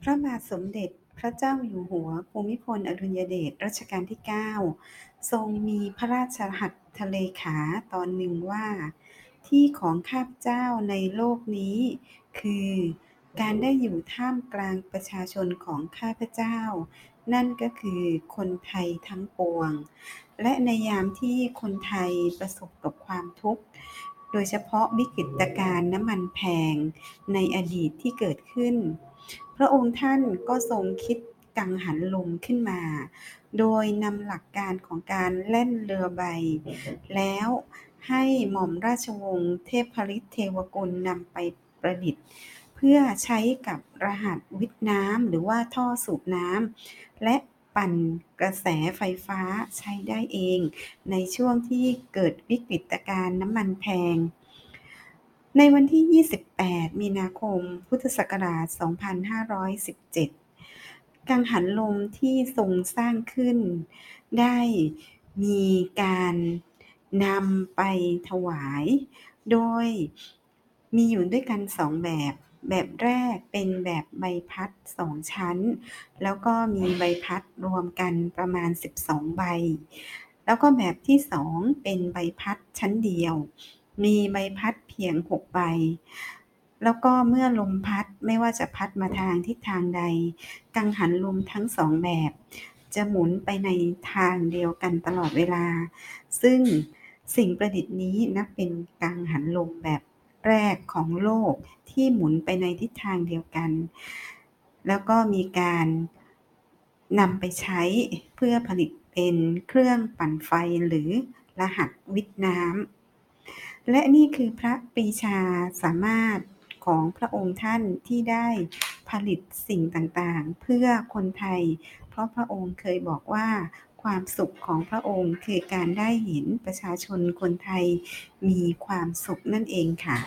พระบาทสมเด็จพระเจ้าอยู่หัวภูมิพลอดุลยเดชรัชกาลที่ 9 ทรงมีพระราชหัตถเลขาตอนหนึ่งว่า ที่ของข้าพเจ้าในโลกนี้ คือการได้อยู่ท่ามกลางประชาชนของข้าพเจ้า นั่นก็คือคนไทยทั้งปวง และในยามที่คนไทยประสบกับความทุกข์ โดยเฉพาะวิกฤตการณ์น้ำมันแพงในอดีตที่เกิดขึ้น พระองค์ท่านก็ทรงคิดกังหันลมขึ้นมา โดยนำหลักการของการเล่นเรือใบ แล้วให้หม่อมราชวงศ์เทพฤทธิ์เทวกุลนำไปประดิษฐ์ เพื่อใช้กับรหัสวิทน้ำหรือว่าท่อสูบน้ำและปั่นกระแสไฟฟ้าใช้ได้เอง ในช่วงที่เกิดวิกฤตการณ์น้ำมันแพง ในวันที่ 28 มีนาคม พุทธศักราช 2517 กังหันลมที่ทรงสร้างขึ้น ได้มีการนำไปถวาย โดยมีอยู่ด้วยกันสองแบบ แบบแรกเป็นแบบใบพัดสองชั้น แล้วก็มีใบพัดรวมกันประมาณ 12 ใบ แล้วก็แบบที่สองเป็นใบพัดชั้นเดียว มีใบพัดเพียง6ใบ แล้วก็เมื่อลมพัดไม่ว่าจะพัดมาทางทิศทางใด กังหันลมทั้งสองแบบ จะหมุนไปในทางเดียวกันตลอดเวลา ซึ่งสิ่งประดิษฐ์นี้นับเป็นกังหันลมแบบแรกของโลกที่หมุนไปในทิศทางเดียวกัน แล้วก็มีการนำไปใช้เพื่อผลิตเป็นเครื่องปั่นไฟหรือรหัสวิทน้ำ และนี่คือพระปรีชาสามารถของพระองค์ท่านที่ได้ผลิตสิ่งต่างๆ เพื่อคนไทย เพราะพระองค์เคยบอกว่าความสุขของพระองค์คือการได้เห็นประชาชนคนไทยมีความสุขนั่นเองค่ะ